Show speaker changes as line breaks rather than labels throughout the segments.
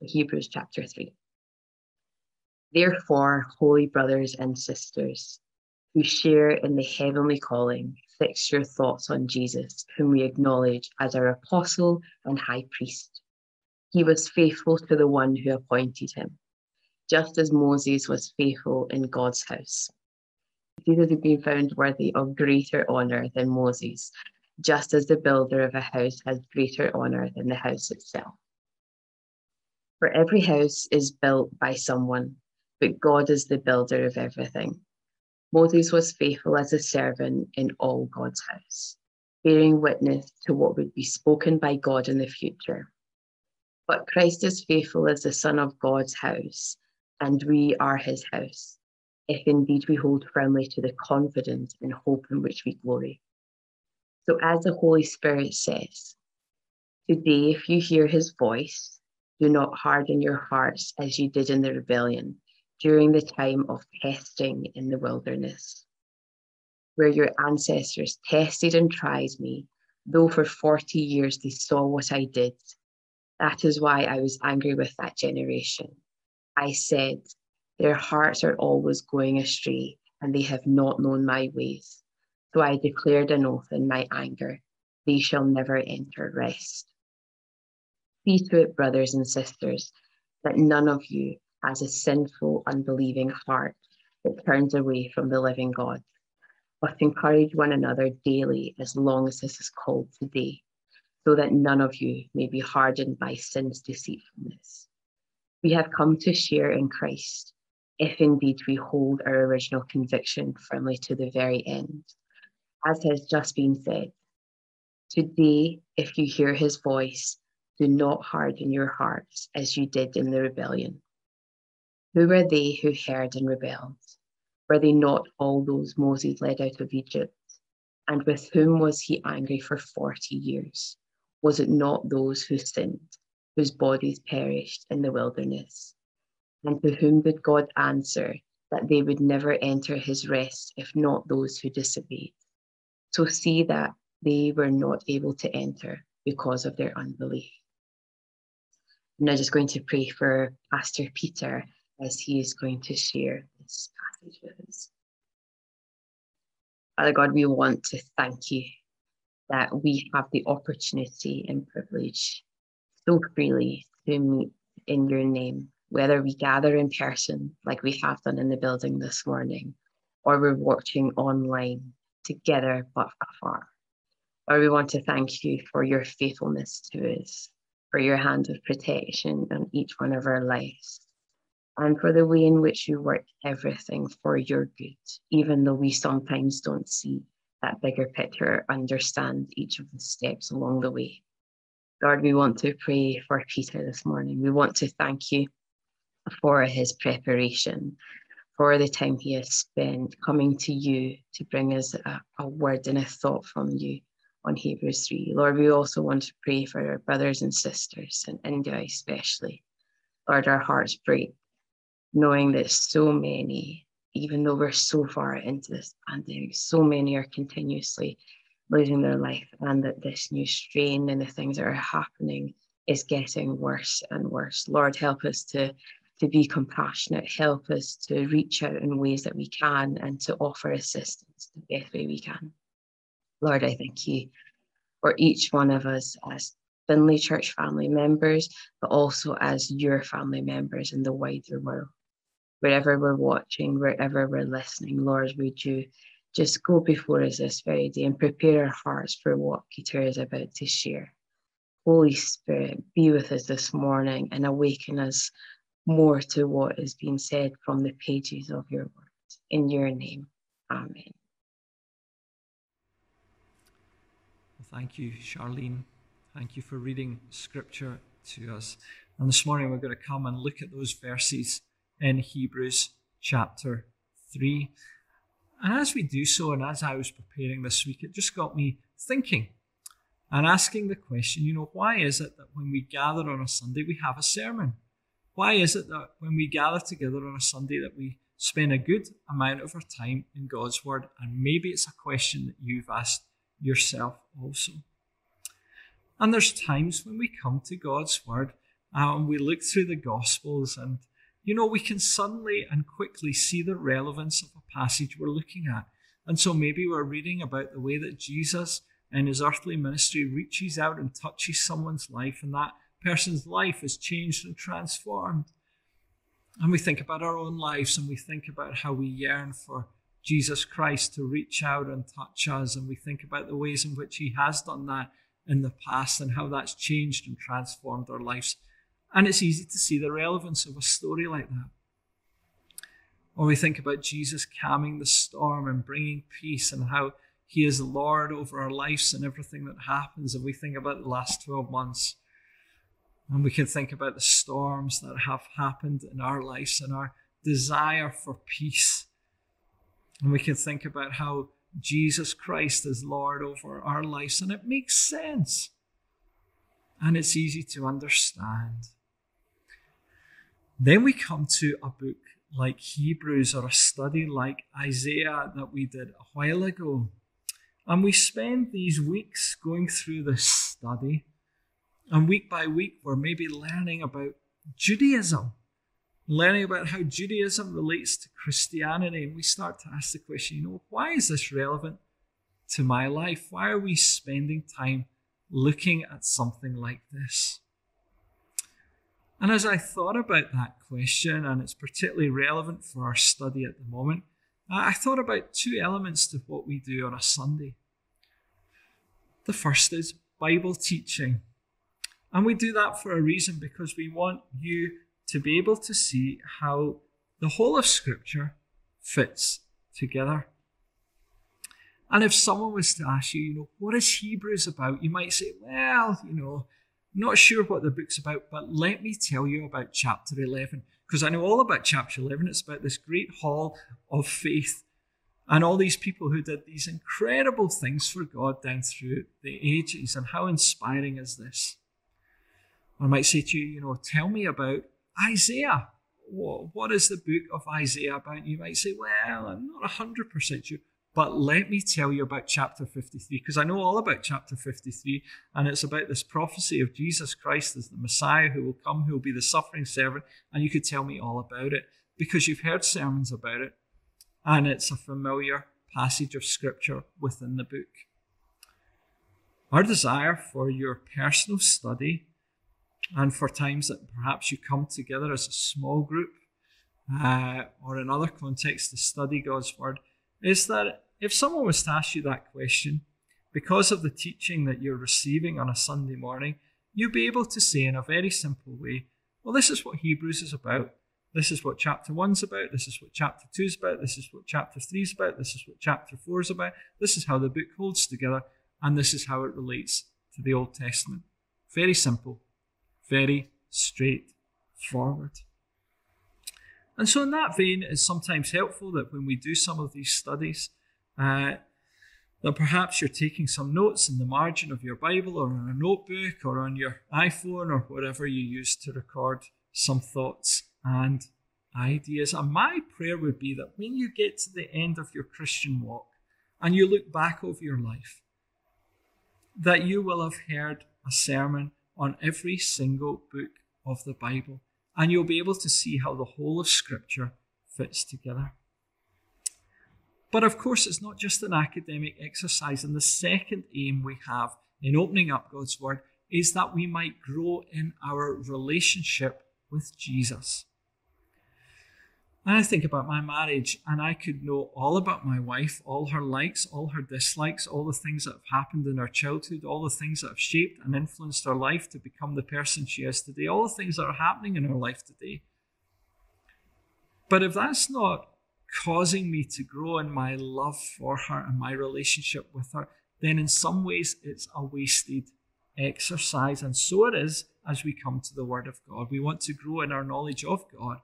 Hebrews chapter 3. Therefore, holy brothers and sisters who share in the heavenly calling, fix your thoughts on Jesus, whom we acknowledge as our apostle and high priest. He was faithful to the one who appointed him, just as Moses was faithful in God's house. Jesus has been found worthy of greater honour than Moses, just as the builder of a house has greater honour than the house itself. For every house is built by someone, but God is the builder of everything. Moses was faithful as a servant in all God's house, bearing witness to what would be spoken by God in the future. But Christ is faithful as the Son of God's house, and we are his house, if indeed we hold firmly to the confidence and hope in which we glory. So, as the Holy Spirit says, today, if you hear his voice, do not harden your hearts as you did in the rebellion during the time of testing in the wilderness, where your ancestors tested and tried me, though for 40 years they saw what I did. That is why I was angry with that generation. I said, Their hearts are always going astray, and they have not known my ways. So I declared an oath in my anger, They shall never enter rest. See to it, brothers and sisters, that none of you has a sinful, unbelieving heart that turns away from the living God, but encourage one another daily as long as this is called today, so that none of you may be hardened by sin's deceitfulness. We have come to share in Christ, if indeed we hold our original conviction firmly to the very end. As has just been said, today, if you hear his voice, do not harden your hearts as you did in the rebellion. Who were they who heard and rebelled? Were they not all those Moses led out of Egypt? And with whom was he angry for 40 years? Was it not those who sinned, whose bodies perished in the wilderness? And to whom did God answer that they would never enter his rest if not those who disobeyed? So see that they were not able to enter because of their unbelief. I'm now just going to pray for Pastor Peter as he is going to share this passage with us. Father God, we want to thank you that we have the opportunity and privilege so freely to meet in your name, whether we gather in person like we have done in the building this morning, or we're watching online together but afar. Lord, we want to thank you for your faithfulness to us for your hand of protection on each one of our lives, and for the way in which you work everything for your good, even though we sometimes don't see that bigger picture, understand each of the steps along the way. Lord, we want to pray for Peter this morning. We want to thank you for his preparation, for the time he has spent coming to you to bring us a, a word and a thought from you on Hebrews 3. Lord, we also want to pray for our brothers and sisters in India, especially. Lord, our hearts break knowing that so many, even though we're so far into this pandemic, so many are continuously losing their life, and that this new strain and the things that are happening is getting worse and worse. Lord, help us to to be compassionate, help us to reach out in ways that we can and to offer assistance the best way we can. Lord, I thank you for each one of us as Finley Church family members, but also as your family members in the wider world. Wherever we're watching, wherever we're listening, Lord, would you just go before us this very day and prepare our hearts for what Peter is about to share. Holy Spirit, be with us this morning and awaken us more to what is being said from the pages of your word. In your name, Amen.
Thank you, Charlene. Thank you for reading scripture to us. And this morning we're going to come and look at those verses in Hebrews chapter 3. And as we do so, and as I was preparing this week, it just got me thinking and asking the question you know, why is it that when we gather on a Sunday, we have a sermon? Why is it that when we gather together on a Sunday, that we spend a good amount of our time in God's Word? And maybe it's a question that you've asked yourself also. And there's times when we come to God's Word and we look through the Gospels, and you know, we can suddenly and quickly see the relevance of a passage we're looking at. And so maybe we're reading about the way that Jesus in his earthly ministry reaches out and touches someone's life, and that person's life is changed and transformed. And we think about our own lives and we think about how we yearn for Jesus Christ to reach out and touch us. And we think about the ways in which he has done that in the past and how that's changed and transformed our lives. And it's easy to see the relevance of a story like that. Or we think about Jesus calming the storm and bringing peace and how he is Lord over our lives and everything that happens. And we think about the last 12 months. And we can think about the storms that have happened in our lives and our desire for peace. And we can think about how Jesus Christ is Lord over our lives. And it makes sense. And it's easy to understand. Then we come to a book like Hebrews or a study like Isaiah that we did a while ago. And we spend these weeks going through this study. And week by week, we're maybe learning about Judaism, learning about how Judaism relates to Christianity. And we start to ask the question, you know, why is this relevant to my life? Why are we spending time looking at something like this? And as I thought about that question, and it's particularly relevant for our study at the moment, I thought about two elements to what we do on a Sunday. The first is Bible teaching. And we do that for a reason because we want you to be able to see how the whole of Scripture fits together. And if someone was to ask you, you know, what is Hebrews about? You might say, well, you know, not sure what the book's about, but let me tell you about chapter 11, because I know all about chapter 11. It's about this great hall of faith and all these people who did these incredible things for God down through the ages. And how inspiring is this? I might say to you, you know, tell me about Isaiah. What is the book of Isaiah about? You might say, well, I'm not 100% sure. But let me tell you about chapter 53, because I know all about chapter 53, and it's about this prophecy of Jesus Christ as the Messiah who will come, who will be the suffering servant, and you could tell me all about it, because you've heard sermons about it, and it's a familiar passage of scripture within the book. Our desire for your personal study and for times that perhaps you come together as a small group uh, or in other contexts to study God's Word is that if someone was to ask you that question, because of the teaching that you're receiving on a Sunday morning, you'd be able to say in a very simple way, well, this is what Hebrews is about. This is what chapter 1's about. This is what chapter 2's about. This is what chapter 3's about. This is what chapter 4's about. This is how the book holds together. And this is how it relates to the Old Testament. Very simple, very straightforward. And so, in that vein, it's sometimes helpful that when we do some of these studies, uh, that perhaps you're taking some notes in the margin of your Bible or on a notebook or on your iPhone or whatever you use to record some thoughts and ideas. And my prayer would be that when you get to the end of your Christian walk and you look back over your life, that you will have heard a sermon on every single book of the Bible and you'll be able to see how the whole of Scripture fits together. But of course, it's not just an academic exercise. And the second aim we have in opening up God's Word is that we might grow in our relationship with Jesus. And I think about my marriage, and I could know all about my wife, all her likes, all her dislikes, all the things that have happened in her childhood, all the things that have shaped and influenced her life to become the person she is today, all the things that are happening in her life today. But if that's not causing me to grow in my love for her and my relationship with her, then in some ways it's a wasted exercise. And so it is as we come to the Word of God. We want to grow in our knowledge of God,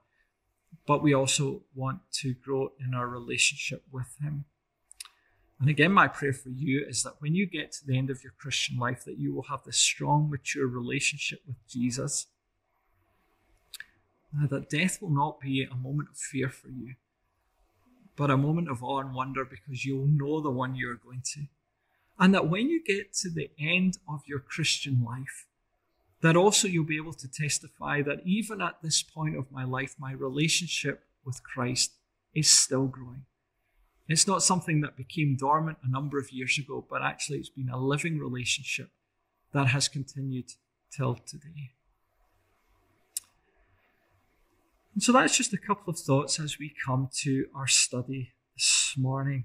but we also want to grow in our relationship with Him. And again, my prayer for you is that when you get to the end of your Christian life, that you will have this strong, mature relationship with Jesus. that death will not be a moment of fear for you, but a moment of awe and wonder because you'll know the one you're going to. And that when you get to the end of your Christian life, that also you'll be able to testify that even at this point of my life, my relationship with Christ is still growing. It's not something that became dormant a number of years ago, but actually it's been a living relationship that has continued till today. And so that's just a couple of thoughts as we come to our study this morning.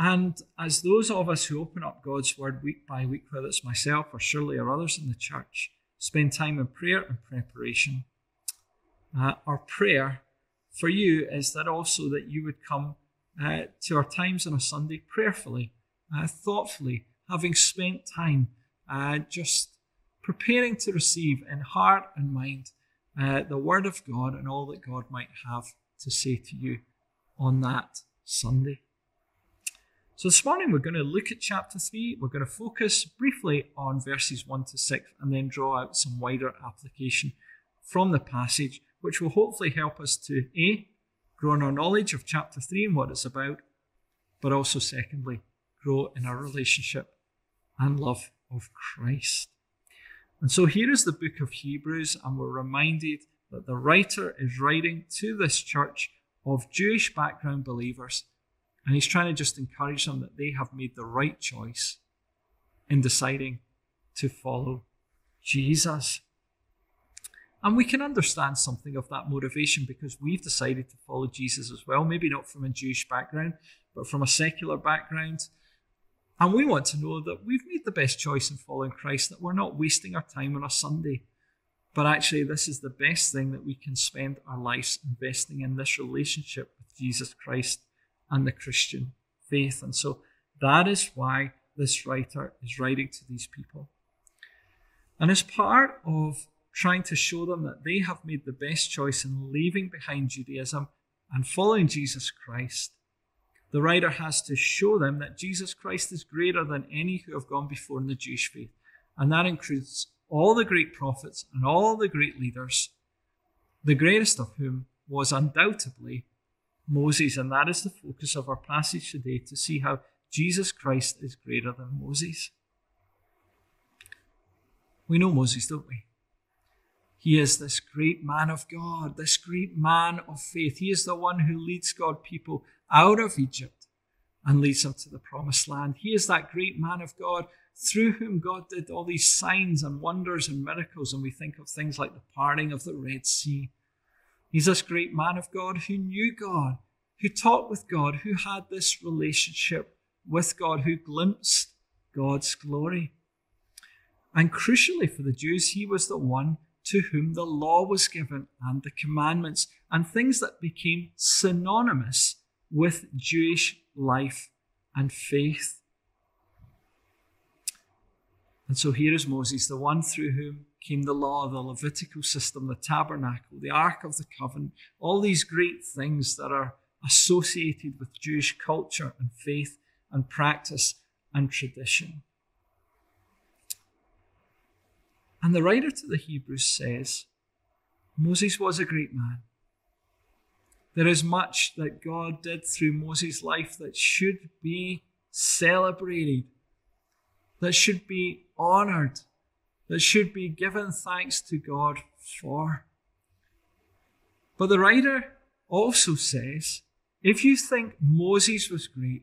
And as those of us who open up God's Word week by week, whether it's myself or Shirley or others in the church, spend time in prayer and preparation, uh, our prayer for you is that also that you would come uh, to our times on a Sunday prayerfully, uh, thoughtfully, having spent time uh, just preparing to receive in heart and mind uh, the Word of God and all that God might have to say to you on that Sunday. So this morning we're going to look at chapter 3. We're going to focus briefly on verses 1 to 6 and then draw out some wider application from the passage, which will hopefully help us to A, grow in our knowledge of chapter 3 and what it's about, but also, secondly, grow in our relationship and love of Christ. And so here is the book of Hebrews, and we're reminded that the writer is writing to this church of Jewish background believers and he's trying to just encourage them that they have made the right choice in deciding to follow Jesus. And we can understand something of that motivation because we've decided to follow Jesus as well. Maybe not from a Jewish background, but from a secular background. And we want to know that we've made the best choice in following Christ, that we're not wasting our time on a Sunday. But actually, this is the best thing that we can spend our lives investing in this relationship with Jesus Christ and the Christian faith. And so that is why this writer is writing to these people. And as part of trying to show them that they have made the best choice in leaving behind Judaism and following Jesus Christ, the writer has to show them that Jesus Christ is greater than any who have gone before in the Jewish faith. And that includes all the great prophets and all the great leaders, the greatest of whom was undoubtedly Moses, and that is the focus of our passage today to see how Jesus Christ is greater than Moses. We know Moses, don't we? He is this great man of God, this great man of faith. He is the one who leads God people out of Egypt and leads them to the promised land. He is that great man of God through whom God did all these signs and wonders and miracles. And we think of things like the parting of the Red Sea He's this great man of God who knew God, who talked with God, who had this relationship with God, who glimpsed God's glory. And crucially for the Jews, he was the one to whom the law was given and the commandments and things that became synonymous with Jewish life and faith. And so here is Moses, the one through whom came the law, the Levitical system, the tabernacle, the Ark of the Covenant, all these great things that are associated with Jewish culture and faith and practice and tradition. And the writer to the Hebrews says Moses was a great man. There is much that God did through Moses' life that should be celebrated, that should be honored, that should be given thanks to God for. But the writer also says if you think Moses was great,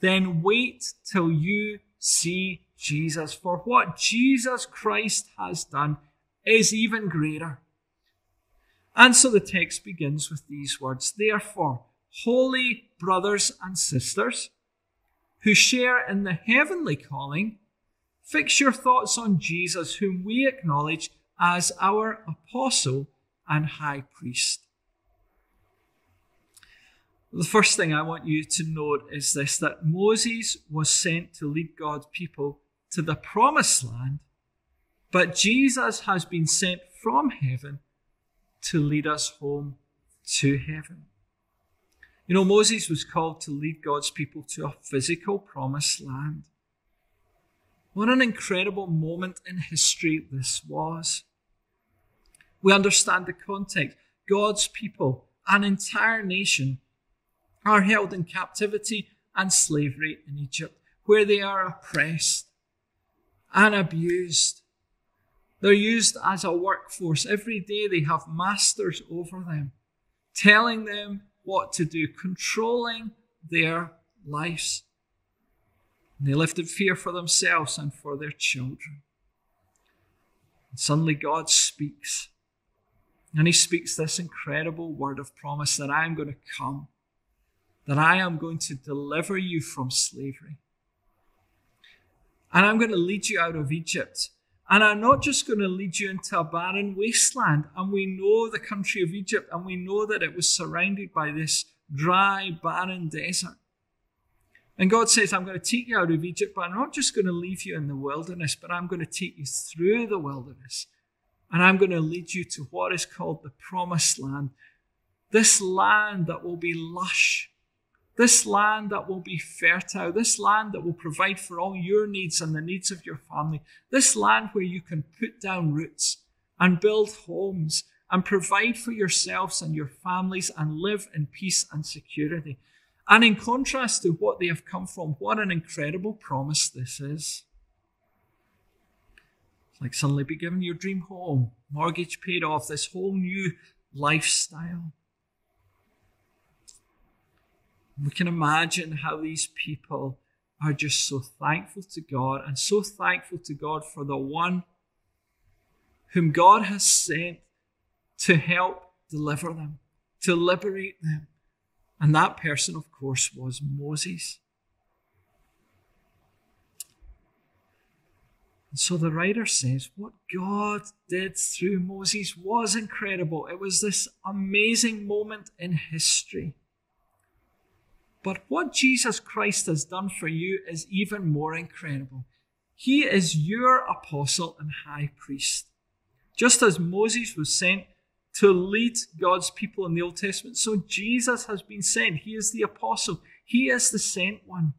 then wait till you see Jesus. For what Jesus Christ has done is even greater. And so the text begins with these words Therefore, holy brothers and sisters who share in the heavenly calling, Fix your thoughts on Jesus, whom we acknowledge as our apostle and high priest. The first thing I want you to note is this that Moses was sent to lead God's people to the promised land, but Jesus has been sent from heaven to lead us home to heaven. You know, Moses was called to lead God's people to a physical promised land. What an incredible moment in history this was. We understand the context. God's people, an entire nation, are held in captivity and slavery in Egypt, where they are oppressed and abused. They're used as a workforce. Every day they have masters over them, telling them what to do, controlling their lives. They in fear for themselves and for their children. And suddenly God speaks. And he speaks this incredible word of promise that I am going to come, that I am going to deliver you from slavery. And I'm going to lead you out of Egypt. And I'm not just going to lead you into a barren wasteland. And we know the country of Egypt, and we know that it was surrounded by this dry, barren desert. And God says, I'm going to take you out of Egypt, but I'm not just going to leave you in the wilderness, but I'm going to take you through the wilderness. And I'm going to lead you to what is called the promised land. This land that will be lush. This land that will be fertile. This land that will provide for all your needs and the needs of your family. This land where you can put down roots and build homes and provide for yourselves and your families and live in peace and security. And in contrast to what they have come from, what an incredible promise this is. It's like suddenly be given your dream home, mortgage paid off, this whole new lifestyle. We can imagine how these people are just so thankful to God and so thankful to God for the one whom God has sent to help deliver them, to liberate them, and that person, of course, was Moses. And so the writer says, what God did through Moses was incredible. It was this amazing moment in history. But what Jesus Christ has done for you is even more incredible. He is your apostle and high priest. Just as Moses was sent to lead God's people in the Old Testament. So Jesus has been sent. He is the apostle. He is the sent one.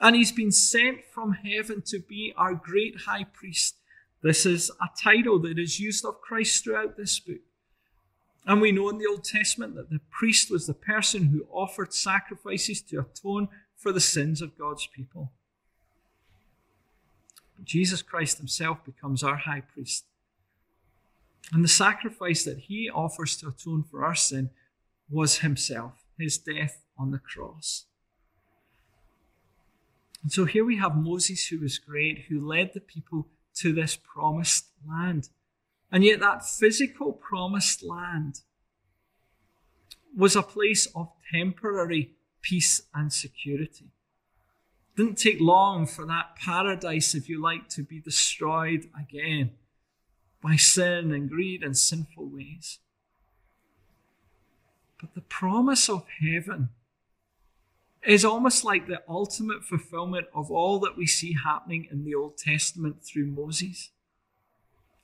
And he's been sent from heaven to be our great high priest. This is a title that is used of Christ throughout this book. And we know in the Old Testament that the priest was the person who offered sacrifices to atone for the sins of God's people. Jesus Christ himself becomes our high priest. And the sacrifice that he offers to atone for our sin was himself, his death on the cross. And so here we have Moses, who was great, who led the people to this promised land. And yet, that physical promised land was a place of temporary peace and security. It didn't take long for that paradise, if you like, to be destroyed again by sin and greed and sinful ways. But the promise of heaven is almost like the ultimate fulfillment of all that we see happening in the Old Testament through Moses.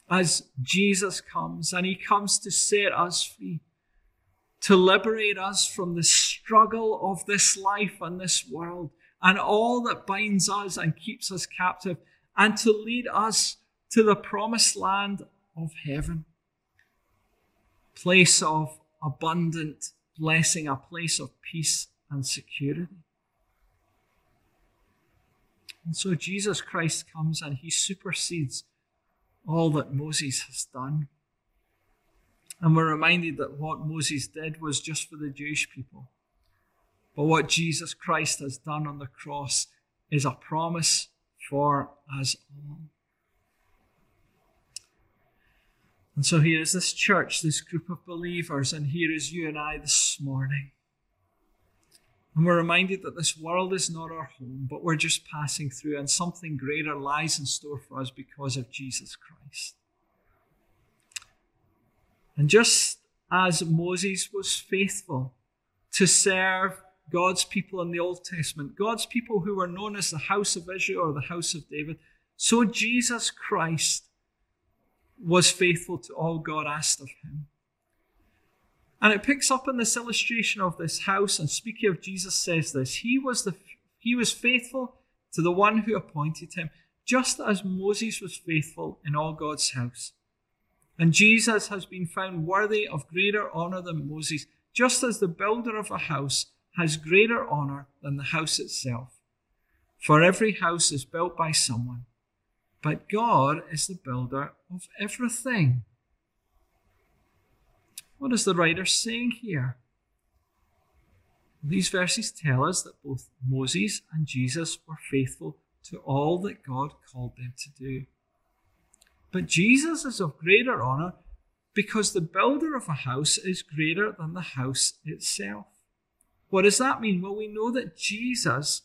As Jesus comes and he comes to set us free, to liberate us from the struggle of this life and this world and all that binds us and keeps us captive, and to lead us to the promised land of heaven. Place of abundant blessing, a place of peace and security. And so Jesus Christ comes and he supersedes all that Moses has done. And we're reminded that what Moses did was just for the Jewish people. But what Jesus Christ has done on the cross is a promise for us all. And so here is this church, this group of believers, and here is you and I this morning. And we're reminded that this world is not our home, but we're just passing through, and something greater lies in store for us because of Jesus Christ. And just as Moses was faithful to serve God's people in the Old Testament, God's people who were known as the house of Israel or the house of David, so Jesus Christ was faithful to all God asked of him. And it picks up in this illustration of this house, and speaking of Jesus says this, he was the he was faithful to the one who appointed him, just as Moses was faithful in all God's house. And Jesus has been found worthy of greater honor than Moses, just as the builder of a house has greater honor than the house itself. For every house is built by someone but God is the builder of everything. What is the writer saying here? These verses tell us that both Moses and Jesus were faithful to all that God called them to do. But Jesus is of greater honour because the builder of a house is greater than the house itself. What does that mean? Well, we know that Jesus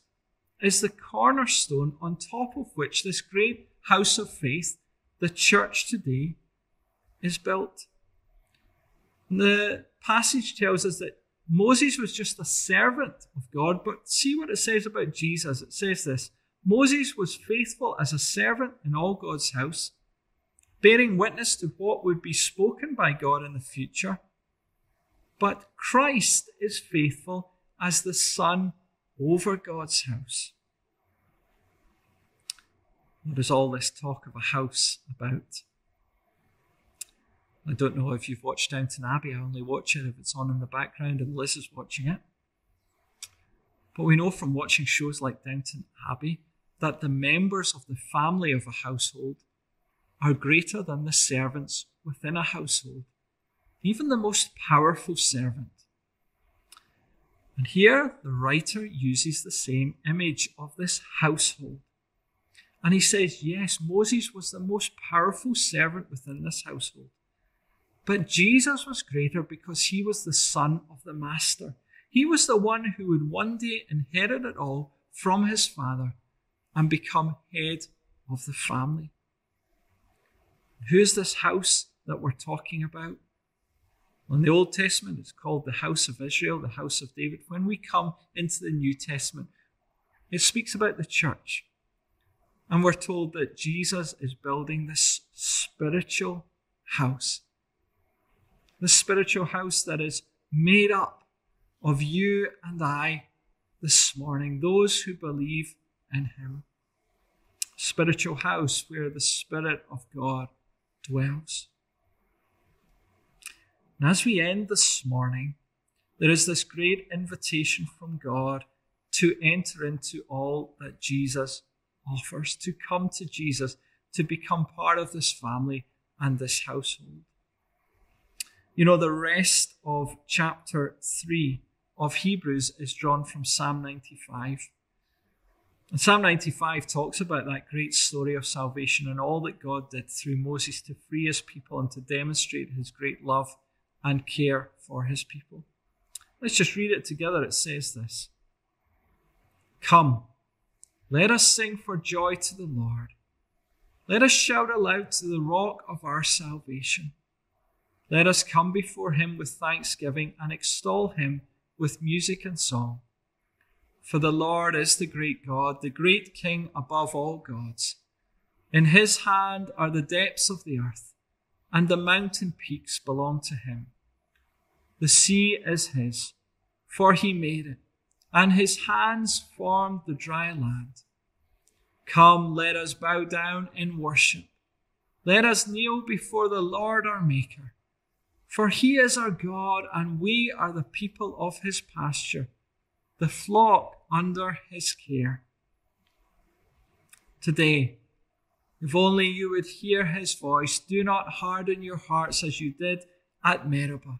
is the cornerstone on top of which this great house of faith, the church today, is built. The passage tells us that Moses was just a servant of God, but see what it says about Jesus. It says this Moses was faithful as a servant in all God's house, bearing witness to what would be spoken by God in the future. But Christ is faithful as the Son over God's house. What is all this talk of a house about? I don't know if you've watched Downton Abbey. I only watch it if it's on in the background and Liz is watching it. But we know from watching shows like Downton Abbey that the members of the family of a household are greater than the servants within a household, even the most powerful servant. And here the writer uses the same image of this household. And he says, yes, Moses was the most powerful servant within this household. But Jesus was greater because he was the son of the master. He was the one who would one day inherit it all from his father and become head of the family. Who is this house that we're talking about? Well, in the Old Testament, it's called the house of Israel, the house of David. When we come into the New Testament, it speaks about the church. And we're told that Jesus is building this spiritual house the spiritual house that is made up of you and I this morning, those who believe in Him. Spiritual house where the Spirit of God dwells. And as we end this morning, there is this great invitation from God to enter into all that Jesus offers, to come to Jesus, to become part of this family and this household. You know, the rest of chapter 3 of Hebrews is drawn from Psalm 95. And Psalm 95 talks about that great story of salvation and all that God did through Moses to free his people and to demonstrate his great love and care for his people. Let's just read it together. It says this Come, let us sing for joy to the Lord. Let us shout aloud to the rock of our salvation. Let us come before him with thanksgiving and extol him with music and song. For the Lord is the great God, the great King above all gods. In his hand are the depths of the earth, and the mountain peaks belong to him. The sea is his, for he made it, and his hands formed the dry land. Come, let us bow down in worship. Let us kneel before the Lord our Maker. For he is our God, and we are the people of his pasture, the flock under his care. Today, if only you would hear his voice, do not harden your hearts as you did at Meribah,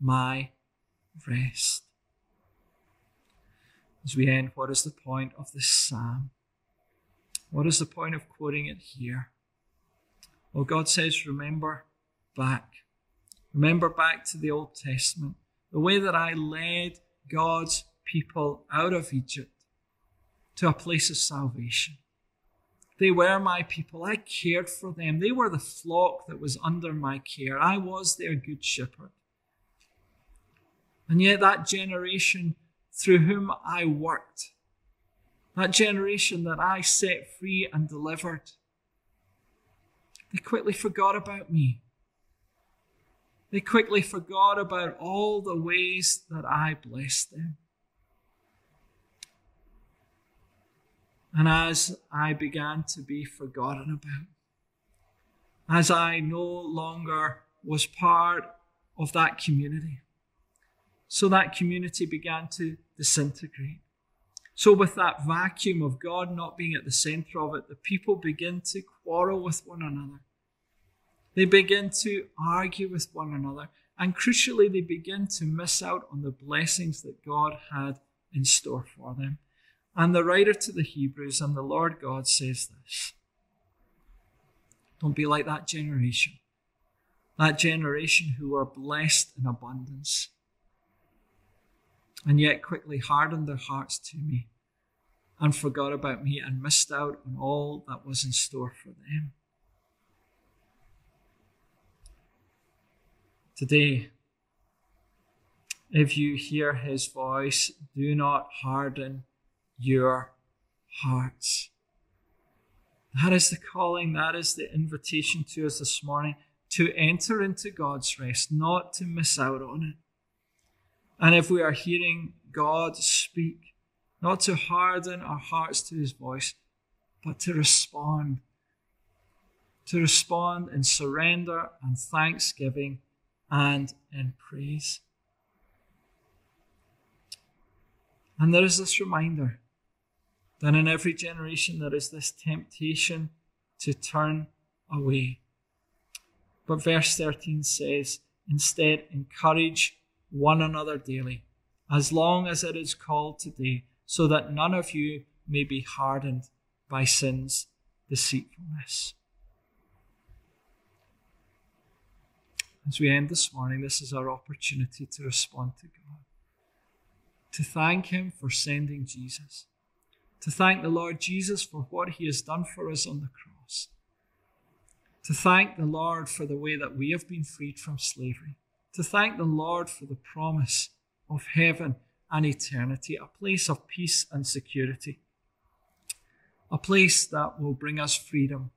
my rest. As we end, what is the point of this psalm? What is the point of quoting it here? Well, God says, remember back. Remember back to the Old Testament, the way that I led God's people out of Egypt to a place of salvation. They were my people. I cared for them. They were the flock that was under my care. I was their good shepherd. And yet, that generation through whom I worked, that generation that I set free and delivered, They quickly forgot about me. They quickly forgot about all the ways that I blessed them. And as I began to be forgotten about, as I no longer was part of that community, so that community began to disintegrate. So, with that vacuum of God not being at the center of it, the people begin to quarrel with one another. They begin to argue with one another. And crucially, they begin to miss out on the blessings that God had in store for them. And the writer to the Hebrews and the Lord God says this Don't be like that generation, that generation who were blessed in abundance, and yet quickly hardened their hearts to me and forgot about me and missed out on all that was in store for them. Today, if you hear his voice, do not harden your hearts. That is the calling, that is the invitation to us this morning to enter into God's rest, not to miss out on it. And if we are hearing God speak, not to harden our hearts to his voice, but to respond. To respond in surrender and thanksgiving and in praise. And there is this reminder that in every generation there is this temptation to turn away. But verse 13 says, instead, encourage one another daily, as long as it is called today, so that none of you may be hardened by sin's deceitfulness. As we end this morning, this is our opportunity to respond to God, to thank Him for sending Jesus, to thank the Lord Jesus for what He has done for us on the cross, to thank the Lord for the way that we have been freed from slavery, to thank the Lord for the promise of heaven and eternity, a place of peace and security, a place that will bring us freedom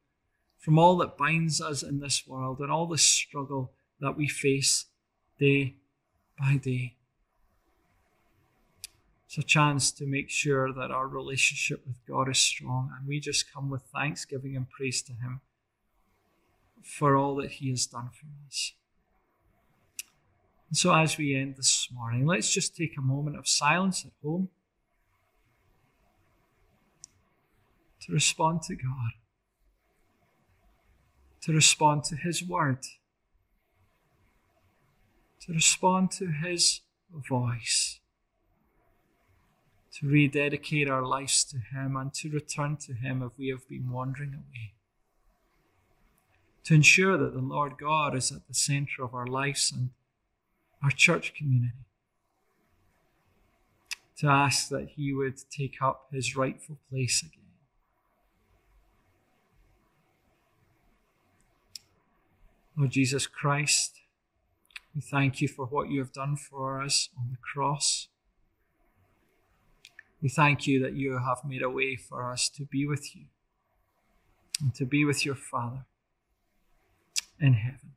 from all that binds us in this world and all the struggle that we face day by day. It's a chance to make sure that our relationship with God is strong, and we just come with thanksgiving and praise to Him for all that He has done for us. And so, as we end this morning, let's just take a moment of silence at home to respond to God, to respond to His Word to respond to His voice, to rededicate our lives to Him, and to return to Him if we have been wandering away. To ensure that the Lord God is at the center of our lives and our church community. To ask that He would take up His rightful place again. Lord Jesus Christ, we thank you for what you have done for us on the cross. We thank you that you have made a way for us to be with you and to be with your Father in heaven.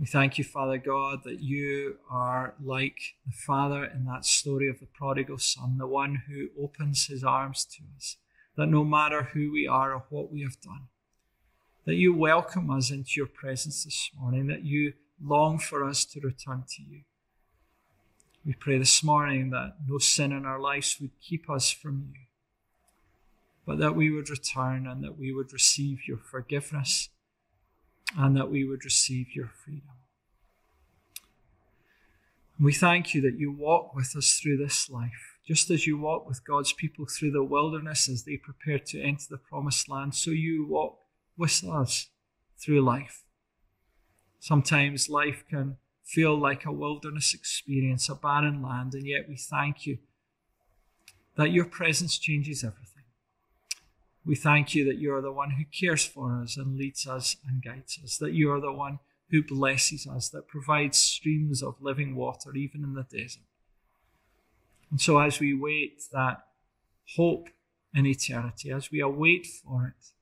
We thank you, Father God, that you are like the Father in that story of the prodigal Son, the one who opens his arms to us, that no matter who we are or what we have done, that you welcome us into your presence this morning, that you long for us to return to you. We pray this morning that no sin in our lives would keep us from you, but that we would return and that we would receive your forgiveness and that we would receive your freedom. We thank you that you walk with us through this life, just as you walk with God's people through the wilderness as they prepare to enter the promised land, so you walk with us through life. Sometimes life can feel like a wilderness experience, a barren land, and yet we thank you that your presence changes everything. We thank you that you are the one who cares for us and leads us and guides us, that you are the one who blesses us, that provides streams of living water even in the desert. And so, as we wait that hope in eternity, as we await for it,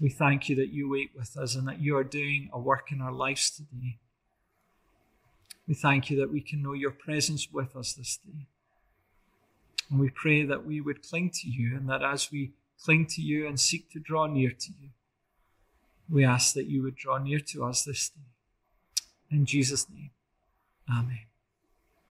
We thank you that you wait with us and that you are doing a work in our lives today. We thank you that we can know your presence with us this day. And we pray that we would cling to you and that as we cling to you and seek to draw near to you, we ask that you would draw near to us this day. In Jesus' name, Amen.